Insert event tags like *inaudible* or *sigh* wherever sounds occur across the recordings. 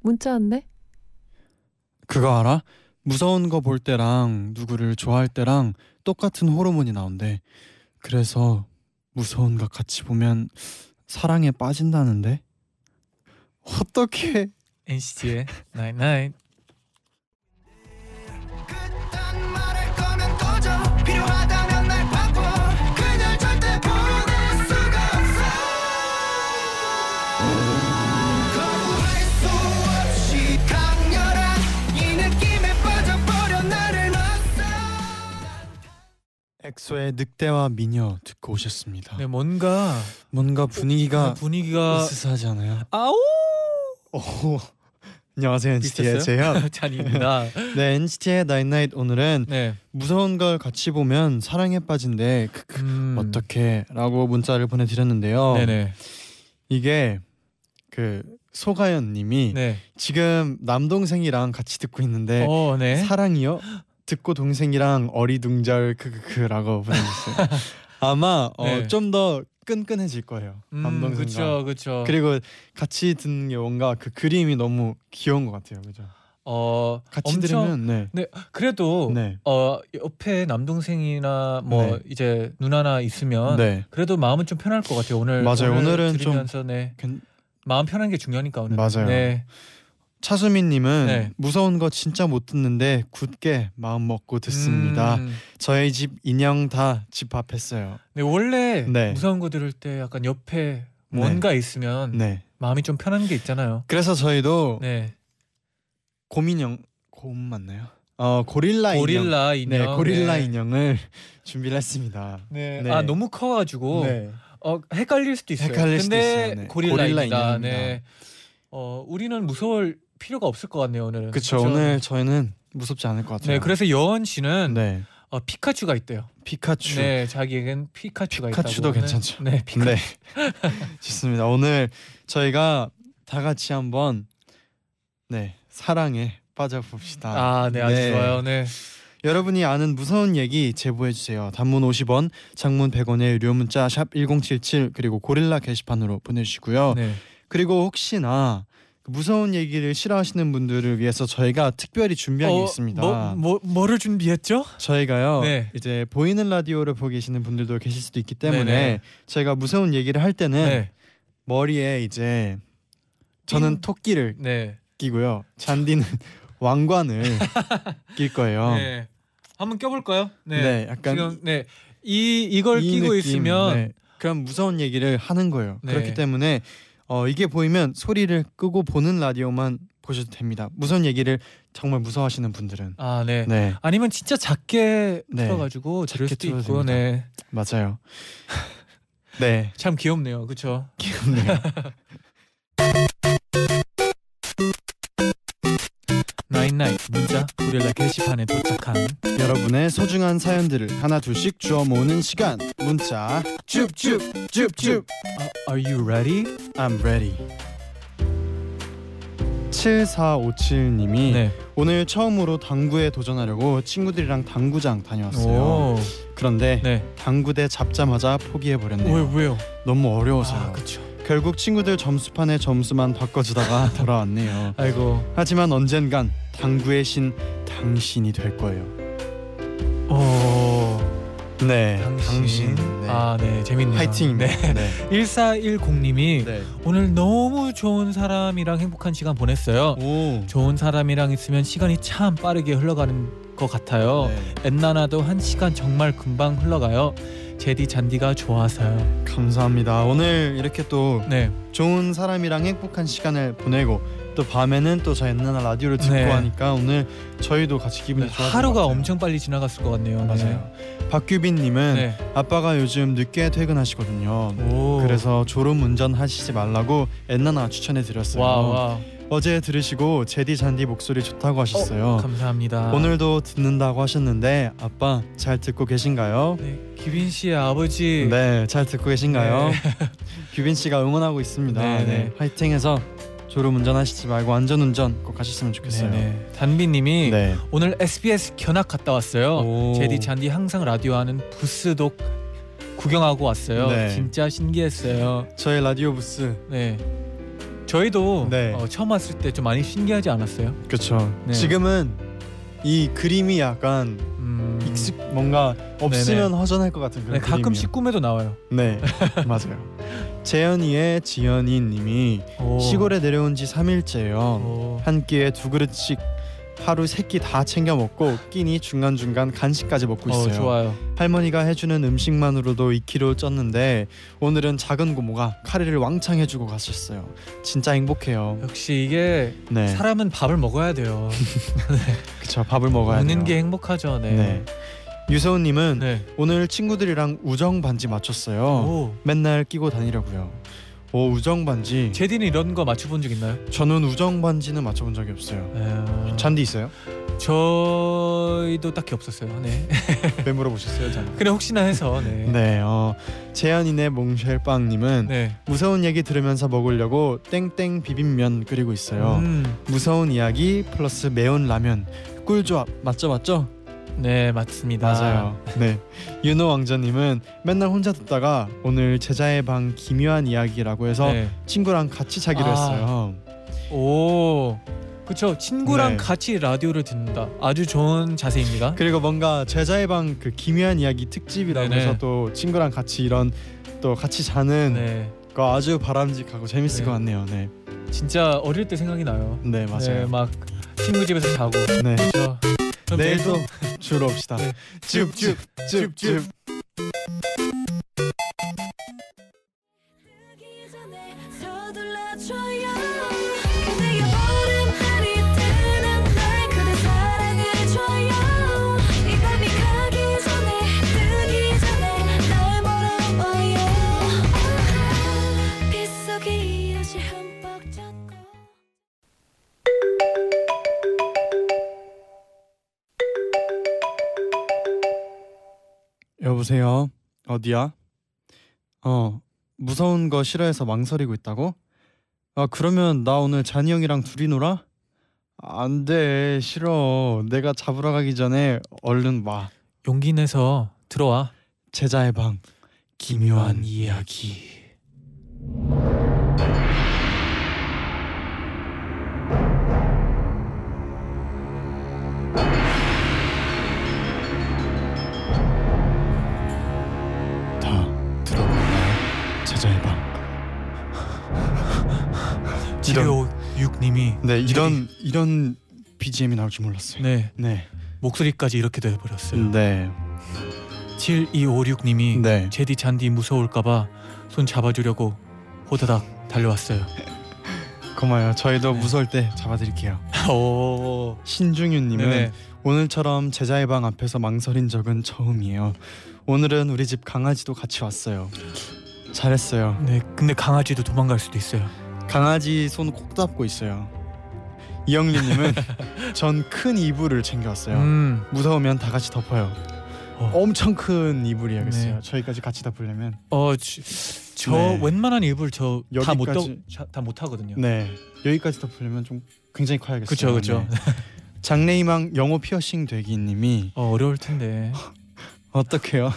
문자 왔네. 그거 알아? 무서운 거 볼 때랑 누구를 좋아할 때랑 똑같은 호르몬이 나온대. 그래서 무서운 거 같이 보면 사랑에 빠진다는데? 어떻게? NCT의 Night Night 그딴 엑소의 늑대와 미녀 듣고 오셨습니다. 네 뭔가 뭔가 분위기가 분위기가 으스스하지 않아요? 아우 오, 안녕하세요 NCT의 재현. *laughs* 쟈니입니다. 네 NCT의 night night 오늘은 네. 무서운 걸 같이 보면 사랑에. 크크. 음. 어떻게?라고 문자를 보내드렸는데요. 네네. 이게 그 소가연님이 네. 지금 남동생이랑 같이 듣고 있는데 어, 네. 사랑이요? 듣고 동생이랑 어리둥절 크크크라고 보내주셨어요. *laughs* 아마 네. 좀더 끈끈해질 거예요. 음, 남동생과. 그렇죠, 그렇죠. 그리고 같이 듣는 게 뭔가 그 그림이 너무 귀여운 것 같아요. 그죠? 어 같이 엄청 들으면 네. 네 그래도 네. 어 옆에 남동생이나 뭐 네. 이제 누나나 있으면 네. 그래도 마음은 좀 편할 것 같아요. 오늘 맞아요. 오늘 오늘은 좀 들으면서 네 괜- 마음 편한 게 중요하니까 오늘. 맞아요. 네. 차수민님은 네. 무서운 거 진짜 못 듣는데 굳게 마음 먹고 듣습니다. 음, 저희 집 인형 다 집합했어요. 네 원래 네. 무서운 거 들을 때 약간 옆에 뭔가 있으면 네. 마음이 좀 편한 게 있잖아요. 그래서 저희도 네. 곰인형 곰 맞나요? 어 고릴라 인형. 고릴라 인형. 네, 고릴라 네. 인형을 *laughs* 준비를 했습니다. 네. 네. 아 너무 커가지고 네. 어 헷갈릴 수도 있어요. 헷갈릴 수도 있어요. 네. 고릴라 인형입니다. 네. 어 우리는 무서울 필요가 없을 것 같네요 오늘은. 그쵸 그쵸? 오늘 저희는 무섭지 않을 것 같아요. 네 그래서 여원 씨는 네. 어, 피카츄가 있대요. 피카츄. 네 자기에겐 피카츄가 피카츄도 있다고. 괜찮죠. 네, 네 피카. 네. *laughs* 좋습니다. 오늘 저희가 다 같이 한번 네 사랑에 빠져봅시다. 아 네 아주 네. 좋아요. 네. 여러분이 아는 무서운 얘기 제보해 주세요. 단문 50원, 장문 100원의 유료 문자 샵 #1077 그리고 고릴라 게시판으로 보내주시고요. 네. 그리고 혹시나 그 무서운 얘기를 싫어하시는 분들을 위해서 저희가 특별히 준비한 게 어, 있습니다. 뭐, 뭐 뭐를 준비했죠? 저희가요 네. 이제 보이는 라디오를 보고 계시는 분들도 계실 수도 있기 때문에 네네. 저희가 무서운 얘기를 할 때는 네. 머리에 이제 저는 띵. 토끼를 네. 끼고요 잔디는 *laughs* 왕관을 *laughs* 낄 거예요. 네. 한번 껴볼까요? 네. 네, 약간 지금 네 이 이걸 이 끼고 느낌, 있으면 네, 그럼 무서운 얘기를 하는 거예요. 네. 그렇기 때문에 어, 이게 보이면 소리를 끄고 보는 라디오만 보셔도 됩니다. 무서운 얘기를 정말 무서워하시는 분들은 아 네. 네 아니면 진짜 작게 네. 틀어가지고 작게 수도 있고. 네. 맞아요. *laughs* 네 참 귀엽네요, 그렇죠? 귀엽네요. *laughs* 나인나인 문자 고릴라 게시판에 도착한 여러분의 소중한 사연들을 하나 둘씩 주워 모으는 시간 문자 줍줍 줍줍 아, Are you ready? I'm ready 7457님이 네. 오늘 처음으로 당구에 도전하려고 친구들이랑 당구장 다녀왔어요. 오. 그런데 네. 당구대 잡자마자 포기해 버렸네요. 왜 왜요? 너무 어려워서요. 아, 그렇죠. 결국 친구들 점수판에 점수만 바꿔주다가 *laughs* 돌아왔네요. 아이고. 하지만 언젠간 당구의 신 당신이 될 거예요. 오. 네, 당신. 네. 아, 네. 재밌네요. 파이팅입니다. 네. 네. 1410님이 네. 오늘 너무 좋은 사람이랑 행복한 시간 보냈어요. 오. 좋은 사람이랑 있으면 시간이 참 빠르게 흘러가는 것 같아요. 네. 엔나나도 한 시간 정말 금방 흘러가요. 제디 잔디가 좋아서요. 감사합니다. 오늘 이렇게 또 네. 좋은 사람이랑 행복한 시간을 보내고 또 밤에는 또 저희 옛날 라디오를 듣고 네. 하니까 오늘 저희도 같이 기분이 좋아질 하루가 것 같아요. 엄청 빨리 지나갔을 것 같네요. 맞아요. 박규빈님은 네. 아빠가 요즘 늦게 퇴근하시거든요. 오. 그래서 졸음 운전 하시지 말라고 엔나나 추천해 드렸어요. 어제 들으시고 제디 잔디 목소리 좋다고 하셨어요. 감사합니다. 오늘도 듣는다고 하셨는데 아빠 잘 듣고 계신가요? 네, 기빈 씨의 아버지 네, 잘 듣고 계신가요? 네. *laughs* 규빈 씨가 응원하고 있습니다. 네, 네, 네. 화이팅해서 졸음 운전하시지 말고 안전 운전 꼭 하셨으면 좋겠어요. 네네. 단비님이 네. 오늘 SBS 견학 갔다 왔어요. 오. 제디 잔디 항상 라디오 하는 부스도 구경하고 왔어요. 네. 진짜 신기했어요. 저희 라디오 부스 네. 저희도 네. 어, 처음 왔을 때 좀 많이 신기하지 않았어요? 그렇죠. 네. 지금은 이 그림이 약간 음, 익숙 뭔가 없으면 허전할 것 같은 그런 네, 가끔씩. 꿈에도 나와요. 네 *laughs* 맞아요. 재현이의 지연이님이 오. 시골에 내려온 지 3일째예요. 오. 한 끼에 두 그릇씩 하루 세 끼 다 챙겨 먹고 끼니 중간 중간 간식까지 먹고 있어요. 어, 좋아요. 할머니가 해주는 음식만으로도 2kg 쪘는데 오늘은 작은 고모가 카레를 왕창 해주고 가셨어요. 진짜 행복해요. 역시 이게 네, 사람은 밥을 먹어야 돼요. *laughs* 그쵸 밥을 먹어야 먹는 돼요. 게 행복하죠. 네. 네. 유서훈님은 네. 오늘 친구들이랑 우정 반지 맞췄어요. 오. 맨날 끼고 다니려고요. 오 우정 반지. 제디는 이런 거 맞춰본 적 있나요? 저는 우정 반지는 맞춰본 적이 없어요. 에... 잔디 있어요? 저희도 딱히 없었어요. 네. *laughs* 왜 물어보셨어요, 잔디? 그냥 혹시나 해서 네. 네, 어 재현이네 몽쉘빵님은 네. 무서운 얘기 들으면서 먹으려고 땡땡 비빔면 끓이고 있어요. 음. 무서운 이야기 플러스 매운 라면 꿀조합 맞죠, 맞죠? 네 맞습니다. 맞아요. 네, 윤호 왕자님은 맨날 혼자 듣다가 오늘 제자의 방 기묘한 이야기라고 해서 네. 친구랑 같이 자기로 아. 했어요. 오. 그쵸 친구랑 네. 같이 라디오를 듣는다. 아주 좋은 자세입니다. 그리고 뭔가 제자의 방 그 기묘한 이야기 특집이라고 네네. 해서 또 친구랑 같이 이런 또 같이 자는 네. 거 아주 바람직하고 재밌을 네. 것 같네요. 네, 진짜 어릴 때 생각이 나요. 네 네, 맞아요. 막 친구 집에서 자고. 네, 저 그럼 내일도 주로 옵시다. 네. 줍줍 줍줍. 서둘러줘요 여보세요. 어디야? 어, 무서운 거 싫어해서 망설이고 있다고? 아, 그러면 나 오늘 잔이 형이랑 둘이 놀아? 안 돼, 싫어. 내가 잡으러 가기 전에 얼른 와. 용기 내서 들어와. 제자의 방 기묘한 이야기. 86님이 네 이런 이런 BGM이 나올 줄 몰랐어요. 네. 네. 목소리까지 이렇게 돼 버렸어요. 네. 7256님이 네. 제디 잔디 무서울까 봐손 잡아 주려고 호다닥 달려왔어요. 고마워요. 저희도 네. 무서울 때 잡아 드릴게요. *laughs* 오. 신중윤 님은 네, 네. 오늘처럼 제자의 방 앞에서 망설인 적은 처음이에요. 오늘은 우리 집 강아지도 같이 왔어요. 잘했어요. 네. 근데 강아지도 도망갈 수도 있어요. 강아지 손 꼭 잡고 있어요. 이영리님은 *laughs* 전 큰 이불을 챙겨왔어요. 음. 무서우면 다 같이 덮어요. 어. 엄청 큰 이불이야겠어요. 네. 저희까지 같이 덮으려면. 어, 저, 저 네. 웬만한 이불 저 다못 여기까지. 다못 하거든요. 네, 여기까지 덮으려면 좀 굉장히 커야겠어요. 그쵸, 그쵸. 네. 장래희망 영어 피어싱 되기님이 *laughs* 어, 어려울 텐데. *laughs* 어떡해요?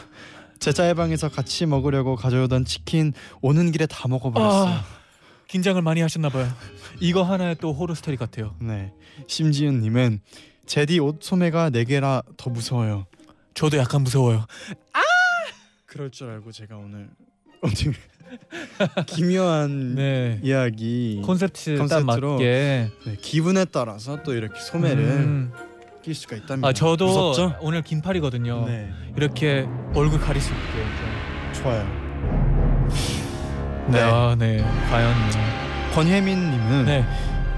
재쟈의 방에서 같이 먹으려고 가져오던 치킨 오는 길에 다 먹어버렸어요. 아, 긴장을 많이 하셨나 봐요. 이거 하나에 또 호러 스토리 같아요. 네. 심지은 님은 제디 옷 소매가 네 개라 더 무서워요. 저도 약간 무서워요. 그럴 줄 알고 제가 오늘 어떻게 *laughs* 기묘한 네. 이야기 콘셉트 딱 컨셉트로 맞게 네, 기분에 따라서 또 이렇게 소매를 음. 낄 수가 있답니다. 아 저도 무섭죠? 오늘 긴 팔이거든요. 네, 이렇게 얼굴 가릴 수 있게. 좋아요. 네. 네. 아, 네. 과연. 권혜민님은 네.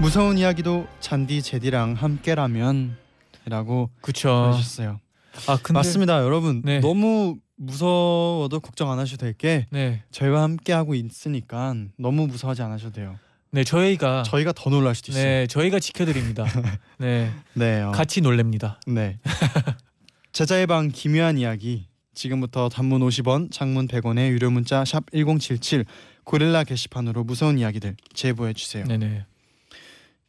무서운 이야기도 잔디 제디랑 함께라면이라고 그쵸. 해주셨어요. 아 근데 맞습니다, 여러분. 네. 너무 무서워도 걱정 안 하셔도 될 게 네. 저희와 함께 하고 있으니까 너무 무서워하지 않으셔도 돼요. 네, 저희가 저희가 더 놀랄 수도 있어요. 네, 저희가 지켜드립니다. *laughs* 네, 네. 어. 같이 놀랍니다. 네. *laughs* 제자의 방 기묘한 이야기. 지금부터 단문 50원, 장문 100원의 유료 문자 샵 1077 고릴라 게시판으로 무서운 이야기들 제보해 주세요. 네네.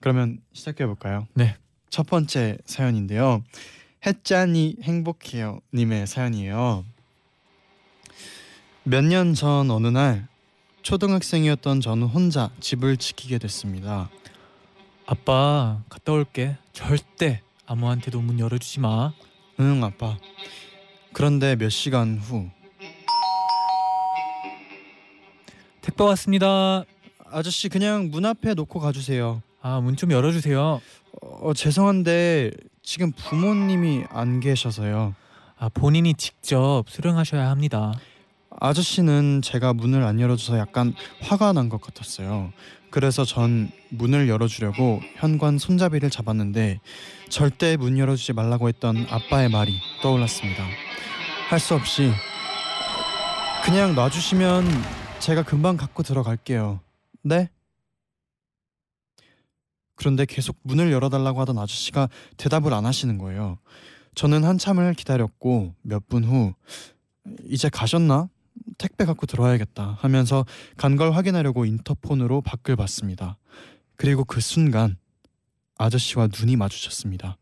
그러면 시작해 볼까요? 네. 첫 번째 사연인데요. 햇짠이 행복해요 님의 사연이에요. 몇 년 전 어느 날 초등학생이었던 저는 혼자 집을 지키게 됐습니다. 아빠 갔다 올게. 절대 아무한테도 문 열어주지 마. 응 아빠. 그런데 몇 시간 후 택배 왔습니다. 아저씨 그냥 문 앞에 놓고 가주세요. 아 문 좀 열어주세요. 어, 죄송한데 지금 부모님이 안 계셔서요. 아 본인이 직접 수령하셔야 합니다. 아저씨는 제가 문을 안 열어줘서 약간 화가 난 것 같았어요. 그래서 전 문을 열어주려고 현관 손잡이를 잡았는데 절대 문 열어주지 말라고 했던 아빠의 말이 떠올랐습니다. 할 수 없이 그냥 놔주시면 제가 금방 갖고 들어갈게요. 네? 그런데 계속 문을 열어달라고 하던 아저씨가 대답을 안 하시는 거예요. 저는 한참을 기다렸고 몇 분 후 이제 가셨나? 택배 갖고 들어와야겠다 하면서 간 걸 확인하려고 인터폰으로 밖을 봤습니다. 그리고 그 순간 아저씨와 눈이 마주쳤습니다.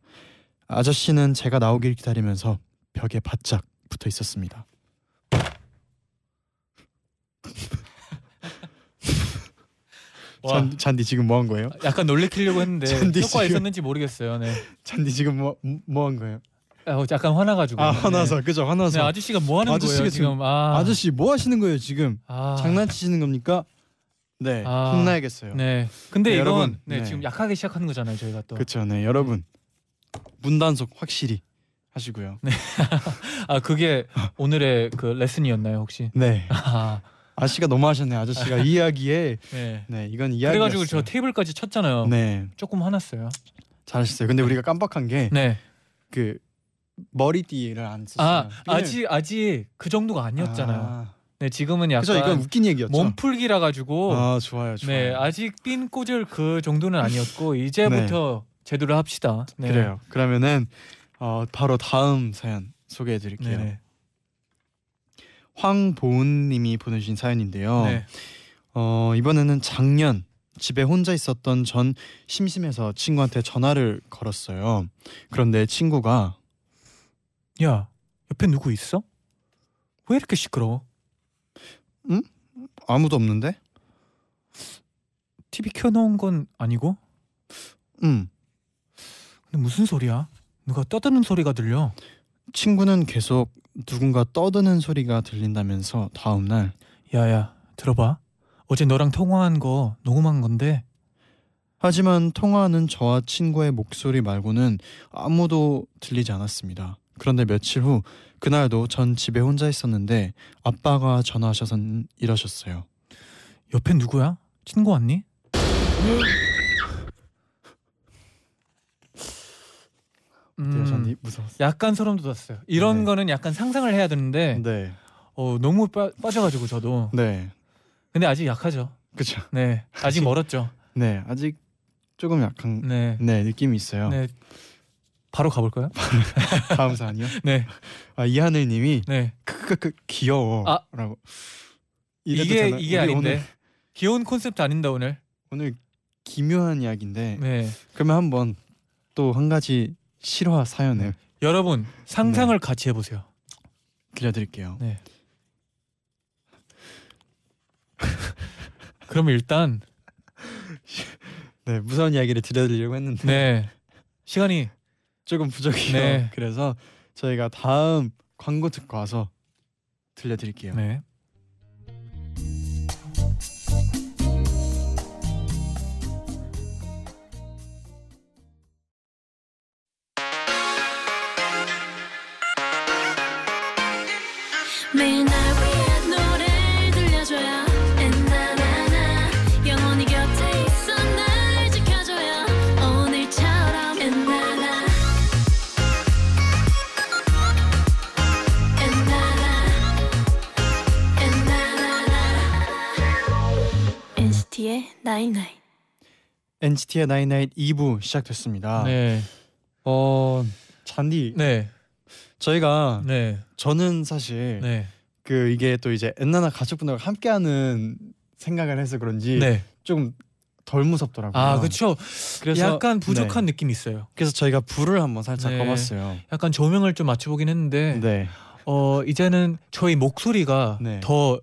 아저씨는 제가 나오길 기다리면서 벽에 바짝 붙어 있었습니다. 잔, 잔디 지금 뭐 한 거예요? 약간 놀래키려고 했는데 *laughs* 지금- 있었는지 모르겠어요. 네. 잔디 지금 뭐 뭐 한 거예요? 아, 약간 화나가지고. 아 네. 화나서 그죠 네, 화나서 아저씨가 뭐 하는 아저씨가 거예요 지금- 지금? 아, 아저씨 뭐 하시는 거예요 지금? 아, 장난치시는 겁니까? 네 아, 혼나야겠어요. 네. 근데 네, 이건 여러분, 네, 네. 지금 약하게 시작하는 거잖아요 저희가 또. 그렇죠, 네 여러분 문단속 확실히 하시고요. *laughs* 아 그게 오늘의 그 레슨이었나요 혹시? 네 *laughs* 아, 아저씨가 너무 하셨네. 아저씨가 이 이야기에 네. 네 이건 이야기. 그래가지고 저 테이블까지 쳤잖아요. 네 조금 화났어요. 잘하셨어요. 근데 우리가 깜빡한 게 그 네. 머리띠를 안 쓰셨어요. 아 아직 아직 그 정도가 아니었잖아요. 아, 네 지금은 약간 그죠 이건 웃긴 얘기였죠. 몸풀기라 가지고 아 좋아요, 좋아요. 네 아직 삔 꽂을 그 정도는 아니었고 *laughs* 이제부터 제대로 합시다. 네. 그래요. 그러면은 어, 바로 다음 사연 소개해드릴게요. 네네. 황보은님이 보내주신 사연인데요. 네. 어, 이번에는 작년 집에 혼자 있었던 전 심심해서 친구한테 전화를 걸었어요. 그런데 친구가 야 옆에 누구 있어? 왜 이렇게 시끄러워? 아무도 없는데? TV 켜놓은 건 아니고? 음. 근데 무슨 소리야? 누가 떠드는 소리가 들려? 친구는 계속 누군가 떠드는 소리가 들린다면서 다음 날 야야 들어봐. 어제 너랑 통화한 거 녹음한 건데 하지만 통화하는 저와 친구의 목소리 말고는 아무도 들리지 않았습니다. 그런데 며칠 후 그날도 전 집에 혼자 있었는데 아빠가 전화하셔서 이러셨어요. 옆에 누구야? 친구 왔니? 음, 무서웠어요. 약간 소름 돋았어요. 이런 네. 거는 약간 상상을 해야 되는데 네, 어, 너무 빠, 빠져가지고 저도 네, 근데 아직 약하죠. 그렇죠. 네 아직 아직- 멀었죠. 네, 아직 조금 약간 네. 네 느낌이 있어요. 네. 바로 가볼까요? *laughs* 다음 사연이요. *laughs* 네. 아 이하늘님이 네. 크크크 귀여워라고. 이래도 이게 되나? 이게 아닌데 오늘, 귀여운 콘셉트 아닌다 오늘. 오늘 기묘한 이야기인데 네. 그러면 한번 또 한 가지 실화 사연을 여러분 상상을 네. 같이 해보세요. 들려드릴게요. 네. *laughs* 그러면 일단 *laughs* 네 무서운 이야기를 들려드리려고 했는데 네 시간이 조금 부족해요. 네. 그래서 저희가 다음 광고 듣고 와서 들려드릴게요. 네. NCT의 나인나잇 2부 시작됐습니다. 네. 어 잔디 네. 저희가 네. 저는 사실 네. 그 이게 또 이제 엔나나 가족분들과 함께하는 생각을 해서 그런지 네. 좀덜 무섭더라고요. 아, 그렇죠. 그래서 약간 부족한 네. 느낌이 있어요. 그래서 저희가 불을 한번 살짝 네. 꺼봤어요. 약간 조명을 좀 맞춰 보긴 했는데 네. 어, 이제는 저희 목소리가 네. 더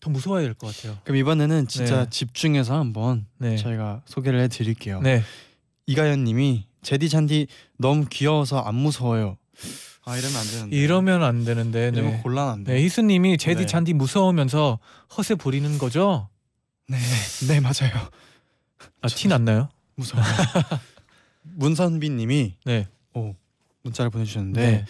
더 무서워야 될 것 같아요. 그럼 이번에는 진짜 네. 집중해서 한번 네. 저희가 소개를 해드릴게요. 네. 이가연님이 제디 잔디 너무 귀여워서 안 무서워요. 아 이러면 안 되는데. 이러면 안 되는데. 이러면 네. 곤란한데. 네, 희수 님이 제디 네. 잔디 무서우면서 허세 부리는 거죠? 네, 네 맞아요. 아, 티 났나요? 무서워. *laughs* 문선빈님이 네. 오 문자를 보내주셨는데 네.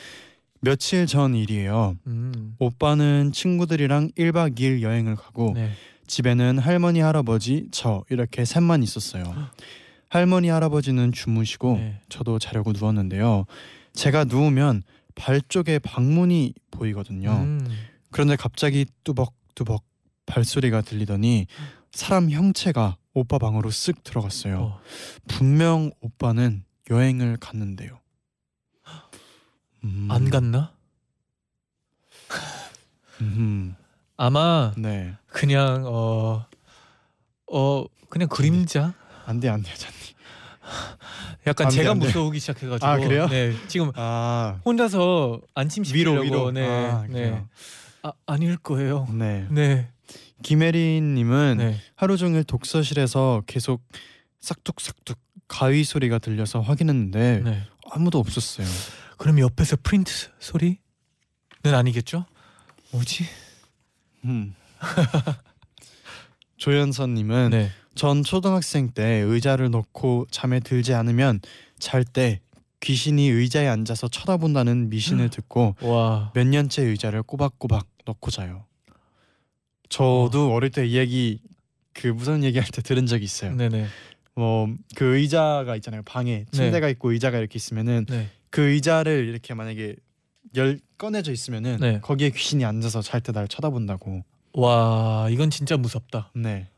며칠 전 일이에요. 음. 오빠는 친구들이랑 1박 2일 여행을 가고 네. 집에는 할머니 할아버지 저 이렇게 셋만 있었어요. 할머니 할아버지는 주무시고 네. 저도 자려고 누웠는데요. 제가 누우면 발 쪽에 방문이 보이거든요. 음. 그런데 갑자기 뚜벅뚜벅 발소리가 들리더니 사람 형체가 오빠 방으로 쓱 들어갔어요. 어. 분명 오빠는 여행을 갔는데요. 음, 안 갔나? 음, 아마 네. 그냥 어. 어 그냥 그림자? 안돼 안돼 잔디. 약간 안 돼, 제가 안 돼. 무서우기 시작해가지고 아, 그래요? 네 지금 아 혼자서 안심시키려고 위로 위로. 네, 아, 네. 아 아닐 거예요. 네. 네, 김혜린님은 네. 하루 종일 독서실에서 계속 싹둑싹둑 가위 소리가 들려서 확인했는데 네. 아무도 없었어요. 그럼 옆에서 프린트 소리는 아니겠죠? 뭐지? 음. *laughs* 조연선님은 네. 전 초등학생 때 의자를 놓고 잠에 들지 않으면 잘 때 귀신이 의자에 앉아서 쳐다본다는 미신을 *gasps* 듣고 와. 몇 년째 의자를 꼬박꼬박 넣고 자요. 저도 어 릴 때 이 얘기 그 무서운 얘기할 때 들은 적이 있어요. 네네. 뭐그 의자가 있잖아요. 방에 침대가 있고 의자가 이렇게 있으면은 네. 그 의자를 이렇게 만약에 열 꺼내져 있으면은 네. 거기에 귀신이 앉아서 잘 때 날 쳐다본다고. 와 이건 진짜 무섭다. 네.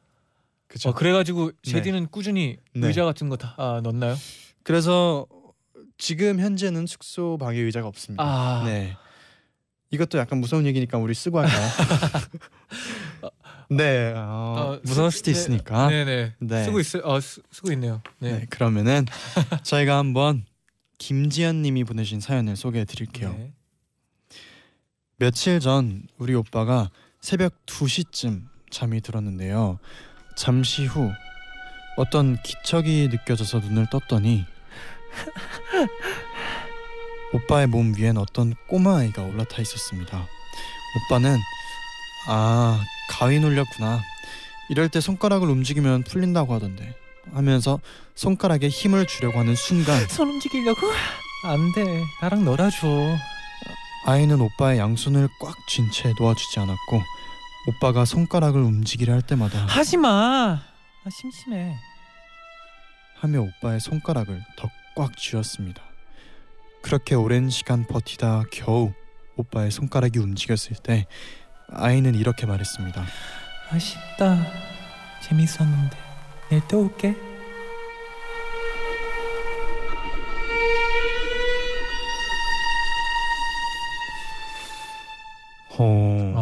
그죠. 어, 그래가지고 제디는 꾸준히 네. 의자 같은 거 다 아, 넣나요? 그래서 지금 현재는 숙소 방에 의자가 없습니다. 아. 네. 이것도 약간 무서운 얘기니까 우리 쓰고 할까요? *laughs* 네. 어, 어, 무서울 쓰- 수도 네, 있으니까. 네. 네네. 네. 쓰고 있어요. 어, 쓰, 쓰고 있네요. 네. 그러면은 *laughs* 저희가 한번 김지연님이 보내신 사연을 소개해 드릴게요. 네. 며칠 전 우리 오빠가 새벽 2시쯤 잠이 들었는데요. 잠시 후 어떤 기척이 느껴져서 눈을 떴더니 *laughs* 오빠의 몸 위엔 어떤 꼬마 아이가 올라타 있었습니다. 오빠는 아 가위 눌렸구나. 이럴 때 손가락을 움직이면 풀린다고 하던데 하면서 손가락에 힘을 주려고 하는 순간 손 움직이려고? 안 돼. 나랑 놀아줘. 아이는 오빠의 양손을 꽉 쥔 채 놓아주지 않았고 오빠가 손가락을 움직이려 할 때마다 하지 마. 나 심심해. 하며 오빠의 손가락을 더 꽉 쥐었습니다. 그렇게 오랜 시간 버티다 겨우 오빠의 손가락이 움직였을 때 아이는 이렇게 말했습니다. 아쉽다. 재밌었는데. 내일 또 올게. 어, 아.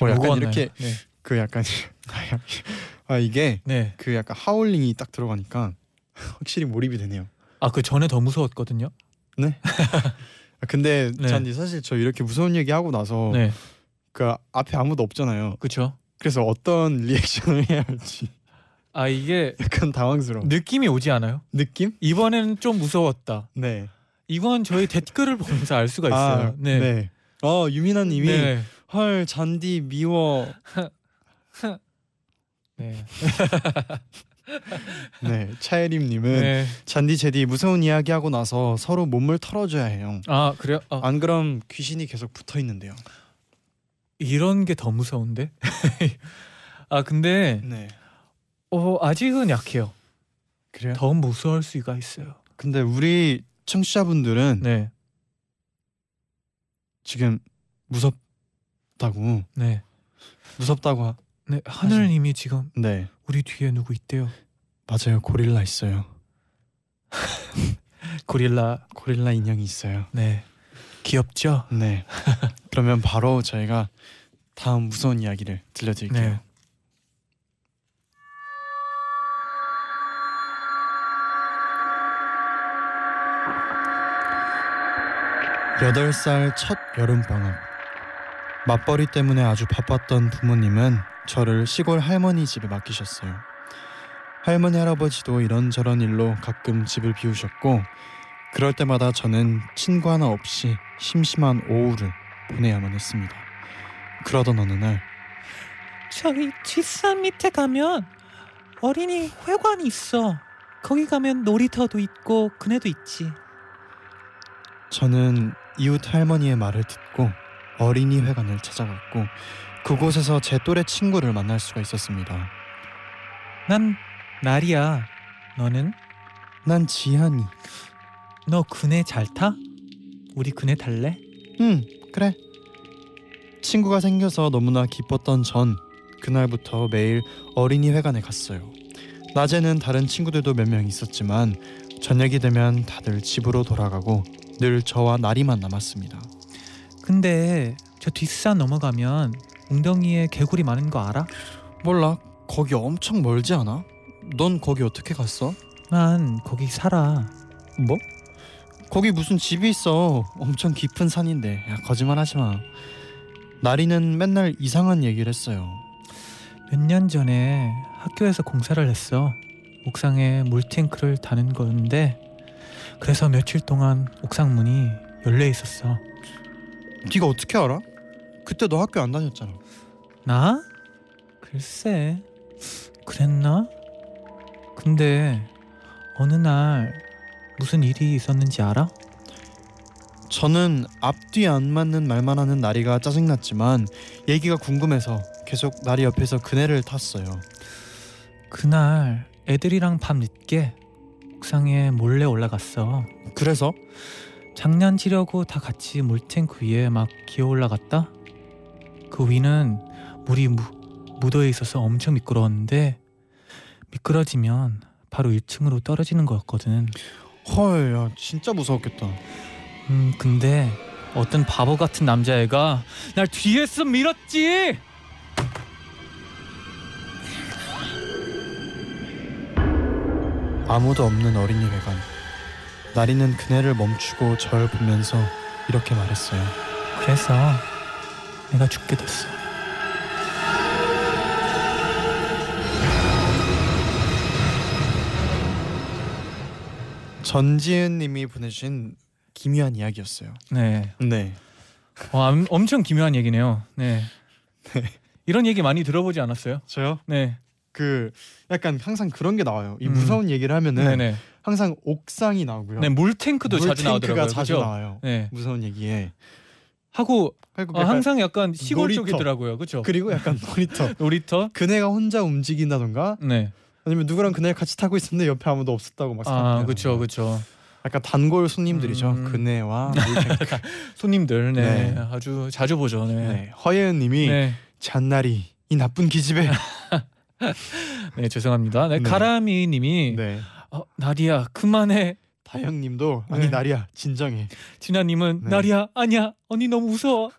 어, 약간 무거웠나요? 이렇게 네. 그 약간 *laughs* 아 이게 네. 그 약간 하울링이 딱 들어가니까 확실히 몰입이 되네요. 아 그 전에 더 무서웠거든요. *laughs* 아, 근데 네. 잔디 사실 저 이렇게 무서운 얘기 하고 나서 네. 그 앞에 아무도 없잖아요. 그렇죠. 그래서 어떤 리액션을 해야 할지 아 이게 약간 당황스러워. 느낌이 오지 않아요? 느낌? 이번에는 좀 무서웠다. 네. 이건 저희 댓글을 보면서 알 수가 있어요. 아, 네. 어 유민아님이 네. 헐 잔디 미워. *laughs* 네. *laughs* 네. 차예림님은 네. 잔디 제디 무서운 이야기 하고 나서 서로 몸을 털어줘야 해요. 아 그래요? 아, 안 그럼 귀신이 계속 붙어 있는데요. 이런 게 더 무서운데? *laughs* 아 근데 네. 어 아직은 약해요. 그래요? 더 무서울 수가 있어요. 근데 우리 청취자분들은 네. 지금 무섭다고 네. 무섭다고 하... 네. 하늘님이 지금 네. 우리 뒤에 누구 있대요. 맞아요. 고릴라 있어요. *laughs* 고릴라. 고릴라 인형이 있어요. 네. 귀엽죠? 네. 그러면 바로 저희가 다음 무서운 이야기를 들려드릴게요. 네. 여덟 살첫 여름 방학. 맞벌이 때문에 아주 바빴던 부모님은 저를 시골 할머니 집에 맡기셨어요. 할머니 할아버지도 이런저런 일로 가끔 집을 비우셨고 그럴 때마다 저는 친구 하나 없이 심심한 오후를 보내야만 했습니다. 그러던 어느 날 저기 뒷산 밑에 가면 어린이 회관이 있어. 거기 가면 놀이터도 있고 그네도 있지. 저는 이웃 할머니의 말을 듣고 어린이 회관을 찾아갔고 그곳에서 제 또래 친구를 만날 수가 있었습니다. 난 나리야. 너는? 난 지한이. 너 그네 잘 타? 우리 그네 탈래? 응, 그래. 친구가 생겨서 너무나 기뻤던 전 그날부터 매일 어린이 회관에 갔어요. 낮에는 다른 친구들도 몇 명 있었지만 저녁이 되면 다들 집으로 돌아가고 늘 저와 나리만 남았습니다. 근데 저 뒷산 넘어가면 웅덩이에 개구리 많은 거 알아? 몰라, 거기 엄청 멀지 않아? 넌 거기 어떻게 갔어? 난 거기 살아. 뭐? 거기 무슨 집이 있어? 엄청 깊은 산인데. 야, 거짓말하지 마. 나리는 맨날 이상한 얘기를 했어요. 몇 년 전에 학교에서 공사를 했어. 옥상에 물탱크를 다는 건데 그래서 며칠 동안 옥상 문이 열려 있었어. 네가 어떻게 알아? 그때 너 학교 안 다녔잖아. 나? 글쎄 그랬나? 근데 어느 날 무슨 일이 있었는지 알아? 저는 앞뒤 안 맞는 말만 하는 나리가 짜증났지만 얘기가 궁금해서 계속 나리 옆에서 그네를 탔어요. 그날 애들이랑 밤 늦게 옥상에 몰래 올라갔어. 그래서 장난치려고 다 같이 물탱크 위에 막 기어 올라갔다. 그 위는 물이 무, 묻어 있어서 엄청 미끄러웠는데 미끄러지면 바로 1층으로 떨어지는 거였거든. 헐, 야 진짜 무서웠겠다. 음 근데 어떤 바보 같은 남자애가 날 뒤에서 밀었지. 아무도 없는 어린이 회관. 나리는 그네를 멈추고 절 보면서 이렇게 말했어요. 그래서 내가 죽게 됐어. 전지은 님이 보내주신 기묘한 이야기였어요. 네. 네. 어, 암- 엄청 기묘한 얘기네요. *laughs* 네. 이런 얘기 많이 들어보지 않았어요? 저요? 네. 그 약간 항상 그런 게 나와요. 이 음. 무서운 얘기를 하면은 네네. 항상 옥상이 나오고요. 네 물탱크도 자주 나오더라고요. 자주 그죠? 나와요. 네. 무서운 얘기에. 하고 어, 항상 약간 시골 놀이터. 쪽이더라고요. 그렇죠? 그리고 약간 놀이터. *laughs* 놀이터. 그네가 혼자 움직인다던가 네. 아니면 누구랑 그네 같이 타고 있었는데 옆에 아무도 없었다고 막 아. 그렇죠. 그렇죠. 약간 단골 손님들이죠. 음. 그네와. *laughs* 손님들 네. 네. 아주 자주 보죠. 네. 네. 허예은 님이 네. 잔나리 이 나쁜 기집애. *laughs* 네, 죄송합니다. 네, 네. 가라미 님이 네. 어, 나리야 그만해. 다영님도 아니 네. 나리야 진정해. 진아 님은 네. 나리야 아니야. 언니 너무 무서워.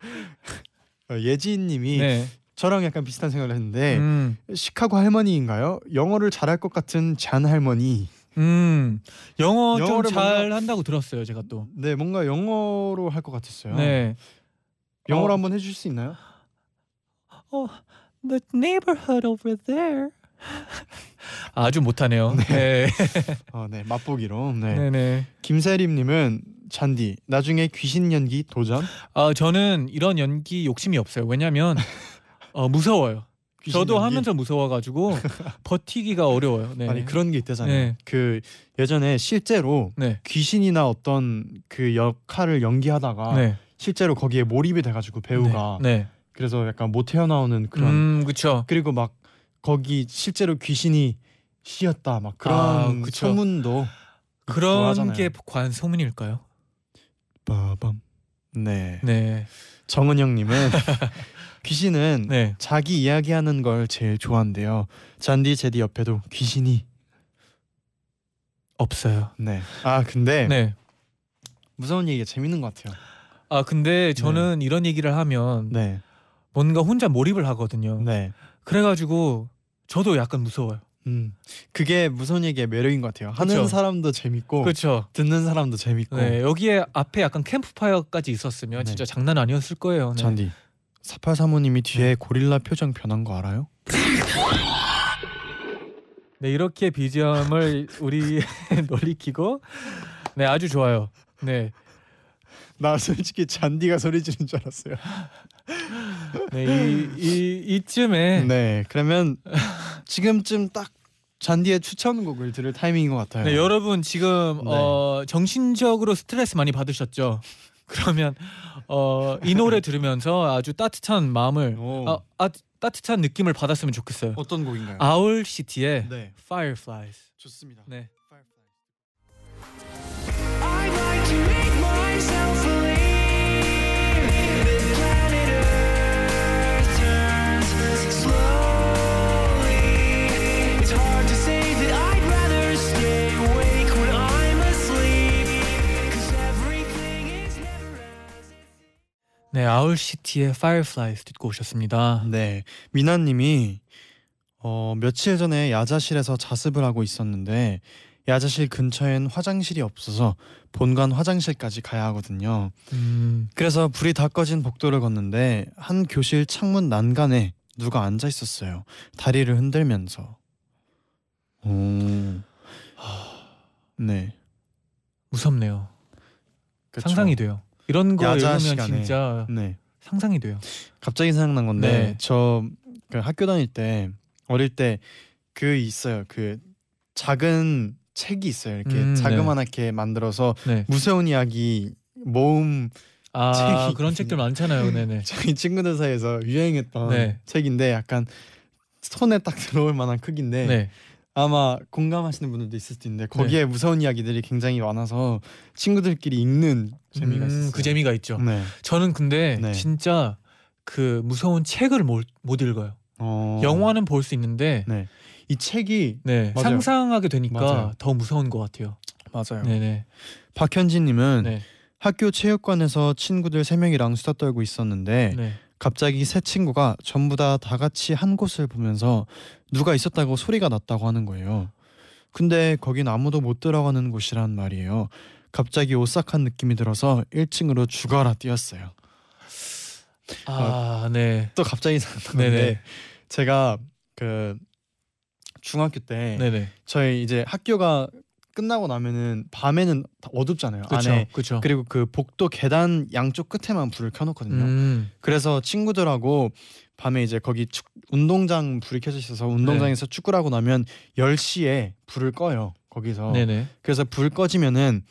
*laughs* 어, 예지인님이 네. 저랑 약간 비슷한 생각을 했는데 음. 시카고 할머니인가요? 영어를 잘할 것 같은 잔 할머니. 음. 영어 좀 잘 한다고 들었어요, 제가 또. 네, 뭔가 영어로 할 것 같았어요. 네. 영어로 어. 한번 해주실 수 있나요? 어, the neighborhood over there. 아주 못하네요. 네. 어, 네, 맛보기로. 네. 네, 네. 김세림님은 잔디 나중에 귀신 연기 도전. 아, 저는 이런 연기 욕심이 없어요. 왜냐면 *laughs* 어, 무서워요. 저도 연기. 하면서 무서워가지고 *laughs* 버티기가 어려워요. 네. 아니 그런 게 있다잖아요. 네. 그 예전에 실제로 네. 귀신이나 어떤 그 역할을 연기하다가 네. 실제로 거기에 몰입이 돼가지고 배우가 네. 그래서 약간 못 태어나오는 그런 음, 그렇죠. 그리고 막 거기 실제로 귀신이 씌었다 막 그런 아, 그쵸. 소문도 그런 하잖아요. 게 과연 소문일까요? 빠밤. 네. 네. 정은영님은 *laughs* 귀신은 네. 자기 이야기하는 걸 제일 좋아한대요. 잔디 제디 옆에도 귀신이 없어요. 네. 아 근데 네. 무서운 얘기가 재밌는 것 같아요. 아 근데 저는 이런 얘기를 하면 네. 뭔가 혼자 몰입을 하거든요. 네. 그래가지고 저도 약간 무서워요. 음. 그게 무서운 얘기의 매력인 것 같아요. 하는 그쵸. 사람도 재밌고 그렇죠. 듣는 사람도 재밌고. 네, 여기에 앞에 약간 캠프파이어까지 있었으면 네. 진짜 장난 아니었을 거예요. 네. 잔디. 4835님이 뒤에 고릴라 표정 변한 거 알아요? 네 이렇게 BGM을 우리 *laughs* 놀리키고 네 아주 좋아요. 네, 나 솔직히 잔디가 소리 지른 줄 알았어요. 네 이, 이 이쯤에 네. 그러면 지금쯤 딱 잔디의 추천곡을 들을 타이밍인 것 같아요. 네, 여러분 지금 네. 어, 정신적으로 스트레스 많이 받으셨죠? *laughs* 그러면 어, 이 노래 들으면서 아주 따뜻한 마음을 오. 아, 아, 따뜻한 느낌을 받았으면 좋겠어요. 어떤 곡인가요? 아울 시티의 네. Fireflies. 좋습니다. 네. I'd 네, 아울 시티의 Fireflies 듣고 오셨습니다. 네, 미나님이 어, 며칠 전에 야자실에서 자습을 하고 있었는데 야자실 근처엔 화장실이 없어서 본관 화장실까지 가야 하거든요. 음, 그래서 불이 다 꺼진 복도를 걷는데 한 교실 창문 난간에 누가 앉아 있었어요. 다리를 흔들면서. 오. 네. 무섭네요. 그쵸. 상상이 돼요. 이런 거 야자 시간에. 진짜 네. 상상이 돼요. 갑자기 생각난 건데 네. 저 그 학교 다닐 때 어릴 때 그 있어요. 그 작은 책이 있어요. 이렇게 음, 자그마하게 만들어서 네. 무서운 이야기 모음 아 책이 그런 책들 많잖아요. 네네. *laughs* 저희 친구들 사이에서 유행했던 네. 책인데 약간 손에 딱 들어올 만한 크기인데 네. 아마 공감하시는 분들도 있을 수도 있는데 거기에 무서운 이야기들이 굉장히 많아서 친구들끼리 읽는 재미가 음, 있어요. 그 재미가 있죠. 네. 저는 근데 네. 진짜 그 무서운 책을 못, 못 읽어요. 어... 영화는 볼 수 있는데 네. 이 책이 네. 상상하게 되니까 맞아요. 더 무서운 것 같아요. 맞아요. 네네. 박현진님은 네. 학교 체육관에서 친구들 세 명이랑 수다 떨고 있었는데 네. 갑자기 세 친구가 전부 다 다 같이 한 곳을 보면서 누가 있었다고 소리가 났다고 하는 거예요. 근데 거긴 아무도 못 들어가는 곳이란 말이에요. 갑자기 오싹한 느낌이 들어서 1층으로 죽어라 뛰었어요. 아, 네. 또 갑자기 생각나는데 네네. 제가 그 중학교 때 네네. 저희 이제 학교가 끝나고 나면은 밤에는 다 어둡잖아요. 그렇죠. 안에 그렇죠. 그리고 그 복도 계단 양쪽 끝에만 불을 켜놓거든요. 음. 그래서 친구들하고 밤에 이제 거기 축, 운동장 불이 켜져 있어서 운동장에서 축구를 하고 나면 10시에 불을 꺼요. 거기서. 네네. 그래서 불 꺼지면은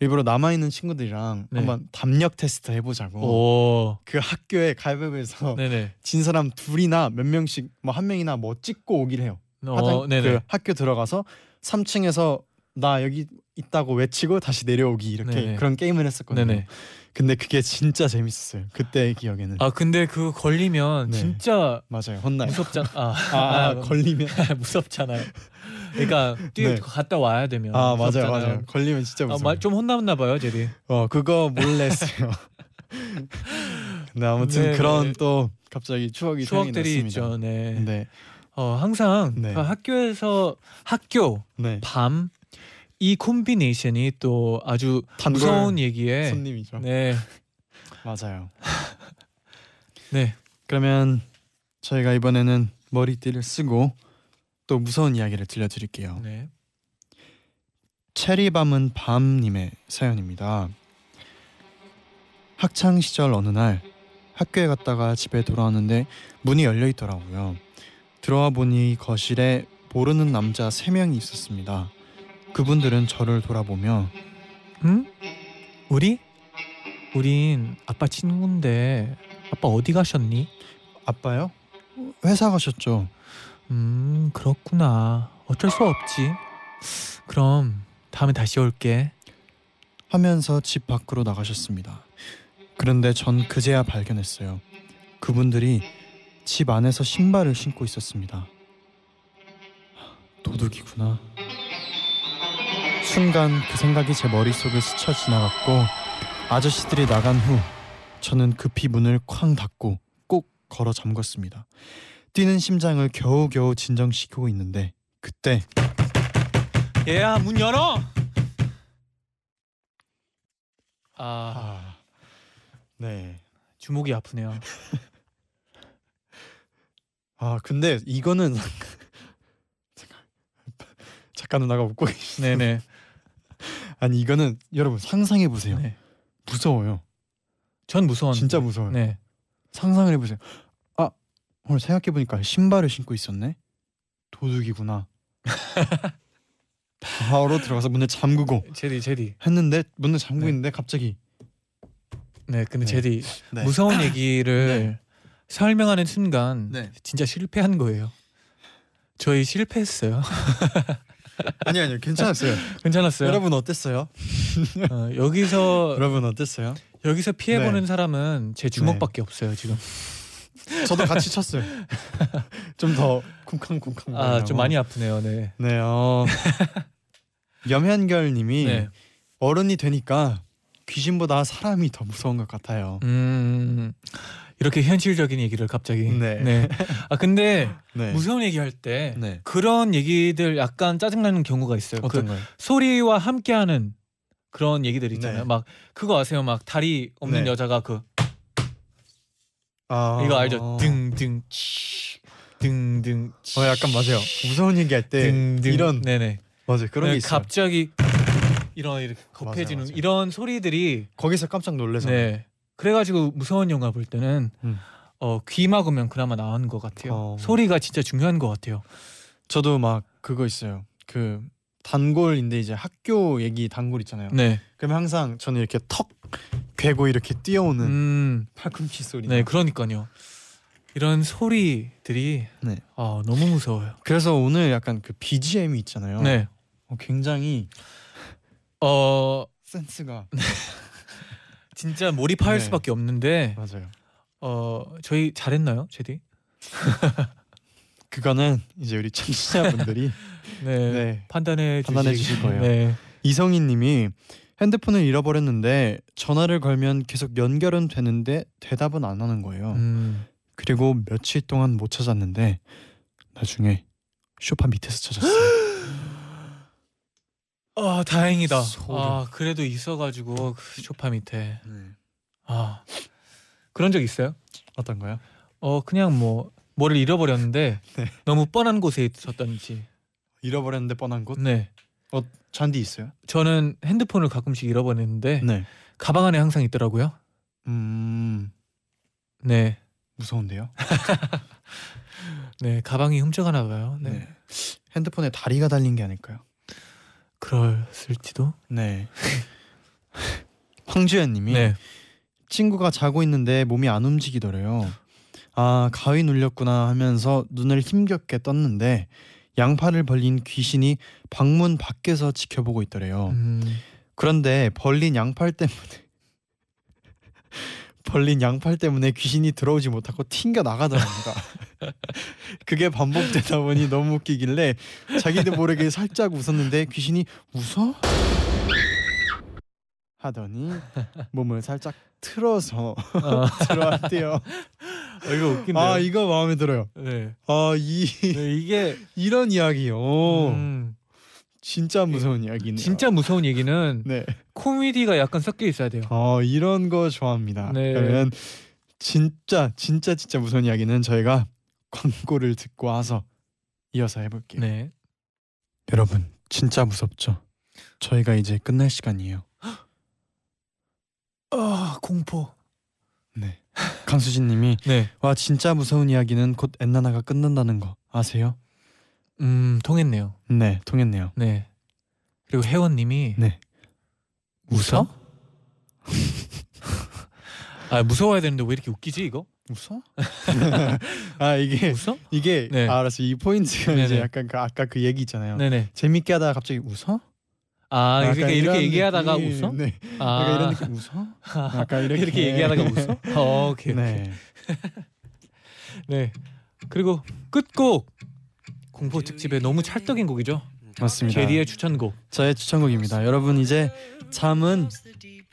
일부러 남아 있는 친구들이랑 네. 한번 담력 테스트 해보자고. 오. 그 학교에 가위바위보에서. 진 사람 둘이나 몇 명씩 뭐 한 명이나 뭐 찍고 오기를 해요. 어. 그 학교 들어가서 3층에서 나 여기 있다고 외치고 다시 내려오기 이렇게 네네. 그런 게임을 했었거든요. 네네. 근데 그게 진짜 재밌었어요. 그때 기억에는. 아 근데 그 걸리면 네. 진짜 맞아요. 혼나요. 무섭잖아. 아, 아, 아, 걸리면 *laughs* 무섭잖아요. 그러니까 뛰어 네. 갔다 와야 되면. 아 맞아요 무섭잖아요. 맞아요 걸리면 진짜 아, 무서워. 말- 좀 혼났나 봐요, 제디. 어 그거 몰래 했어요. *laughs* 근데 아무튼 네, 그런 네. 또 갑자기 추억이 추억들이 있죠. 네. 네, 어 항상 네. 그 학교에서 학교 네. 밤 이 콤비네이션이 또 아주 단골 무서운 얘기에 손님이죠. 네. 맞아요. *laughs* 네. 그러면 저희가 이번에는 머리띠를 쓰고 또 무서운 이야기를 들려드릴게요. 네. 체리밤은 밤님의 사연입니다. 학창 시절 어느 날 학교에 갔다가 집에 돌아왔는데 문이 열려 있더라고요. 들어와 보니 거실에 모르는 남자 세 명이 있었습니다. 그분들은 저를 돌아보며 응? 우리? 우린 아빠 친구인데 아빠 어디 가셨니? 아빠요? 회사 가셨죠? 음 그렇구나 어쩔 수 없지 그럼 다음에 다시 올게 하면서 집 밖으로 나가셨습니다. 그런데 전 그제야 발견했어요. 그분들이 집 안에서 신발을 신고 있었습니다. 도둑이구나. 순간 그 생각이 제 머릿속을 스쳐 지나갔고 아저씨들이 나간 후 저는 급히 문을 쾅 닫고 꼭 걸어 잠궜습니다. 뛰는 심장을 겨우겨우 진정시키고 있는데 그때 얘야 문 열어. 아 아, 네. 주목이 아프네요. *laughs* 아 근데 이거는 *laughs* 작가 누나가 웃고 계시. 네 네. 아니 이거는 여러분 상상해 보세요. 네. 무서워요. 전 무서웠는데. 진짜 무서워요. 네. 상상을 해보세요. 아 오늘 생각해 보니까 신발을 신고 있었네. 도둑이구나. *laughs* 바로 들어가서 문을 잠그고 제디 제디. 했는데 문을 잠그고 네. 있는데 갑자기 네. 근데 네. 제디 네. 무서운 *laughs* 얘기를 네. 설명하는 순간 네. 진짜 실패한 거예요. 저희 실패했어요. *laughs* 아니 아니요 괜찮았어요. *laughs* 괜찮았어요. 여러분 어땠어요? *laughs* 어, 여기서 *laughs* 여러분 어땠어요? 여기서 피해 네. 보는 사람은 제 주먹밖에 없어요 지금. 저도 같이 쳤어요. 좀 더 쿵쾅쿵쾅. 아좀 많이 아프네요. 네. 네. 어... 염현결님이 네. 어른이 되니까 귀신보다 사람이 더 무서운 것 같아요. 음 이렇게 현실적인 얘기를 갑자기. 네. 아 근데 *laughs* 네. 무서운 얘기할 때 네. 그런 얘기들 약간 짜증나는 경우가 있어요. 그 어떤 거요? 소리와 함께하는 그런 얘기들 있잖아요. 네. 막 그거 아세요? 막 다리 없는 네. 여자가 그 아... 이거 알죠? 등등 치 등등 치 어 약간 맞아요. 무서운 얘기할 때 등등 이런 네네 맞아요. 그런 게 네, 있어요. 갑자기 이런 이렇게 겁해지는 맞아요. 이런 소리들이 거기서 깜짝 놀래서. 네 그래가지고 무서운 영화 볼 때는 음. 어, 귀 막으면 그나마 나은 것 같아요. 어. 소리가 진짜 중요한 것 같아요. 저도 막 그거 있어요. 그 단골인데 이제 학교 얘기 단골 있잖아요. 네, 그러면 항상 저는 이렇게 턱 괴고 이렇게 뛰어오는 음, 팔꿈치 소리. 네, 그러니까요. 이런 소리들이 네. 아 너무 무서워요. 그래서 오늘 약간 그 BGM이 있잖아요. 네, 어, 굉장히 어 센스가 진짜 몰입할 네. 수밖에 없는데 맞아요. 어 저희 잘했나요, 제디? *laughs* 그거는 이제 우리 청취자분들이 *laughs* 네, 네. 판단해 판단해 주실 거예요. 네, 이성희님이 핸드폰을 잃어버렸는데 전화를 걸면 계속 연결은 되는데 대답은 안 하는 거예요. 음, 그리고 며칠 동안 못 찾았는데 나중에 쇼파 밑에서 찾았어요. 아 다행이다. 소름. 아 그래도 있어가지고 그 소파 밑에 네. 아 그런 적 있어요? 어떤가요? 어 그냥 뭐 뭐를 잃어버렸는데 네. 너무 뻔한 곳에 있었던지. 잃어버렸는데 뻔한 곳? 네, 잔디 있어요? 저는 핸드폰을 가끔씩 잃어버리는데 네. 가방 안에 항상 있더라고요. 음 네, 무서운데요? *laughs* 네 가방이 훔쳐가나 봐요. 네, 네. 핸드폰에 다리가 달린 게 아닐까요? 그럴을지도. 네. *laughs* 황주연님이 네, 친구가 자고 있는데 몸이 안 움직이더래요. 아 가위 눌렸구나 하면서 눈을 힘겹게 떴는데 양팔을 벌린 귀신이 방문 밖에서 지켜보고 있더래요. 음, 그런데 벌린 양팔 때문에 *laughs* 벌린 양팔 때문에 귀신이 들어오지 못하고 튕겨 나가더랍니다. *laughs* 그게 반복되다 보니 너무 웃기길래 자기도 모르게 살짝 웃었는데 귀신이 웃어? 하더니 몸을 살짝 틀어서 아, *laughs* 들어왔대요. 어, 이거 웃긴데요. 아 이거 마음에 들어요. 네, 아이 네 이게 이런 이야기요. 음, 진짜 무서운 이야기네요. 진짜 무서운 얘기는 네. 코미디가 약간 섞여 있어야 돼요. 어 이런 거 좋아합니다. 네. 그러면 진짜 진짜 진짜 무서운 이야기는 저희가 광고를 듣고 와서 이어서 해볼게요. 네, 여러분 진짜 무섭죠? 저희가 이제 끝날 시간이에요. 아 공포. 네. 강수진님이 *laughs* 네, 와 진짜 무서운 이야기는 곧 엔나나가 끝난다는 거 아세요? 음 통했네요. 네 통했네요. 네. 그리고 혜원님이 네. 웃어? *laughs* 아 무서워야 되는데 왜 이렇게 웃기지 이거? 웃어? *laughs* 아 이게 웃어? 이게 네. 아, 알았어 이 포인트가 네네. 이제 약간 그 아까 그 얘기 있잖아요. 네네. 재밌게 하다가 갑자기 웃어? 아 약간 이렇게 이렇게 얘기하다가 느낌. 웃어? 네. 아 약간 이런 느낌 웃어? *laughs* 약간 이렇게, 이렇게 얘기하다가 웃어? 어, 오케이. 네. 네. *laughs* 네. 그리고 끝곡 공포 특집에 너무 찰떡인 곡이죠. 맞습니다. 제디의 추천곡. 저의 추천곡입니다. 여러분 이제 잠은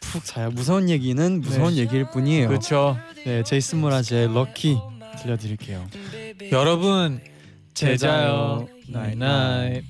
푹 자요. 무서운 얘기는 무서운 얘기일 뿐이에요. 그렇죠. 네, 제이슨 므라즈의 Lucky 들려드릴게요. 여러분 재쟈요. night night.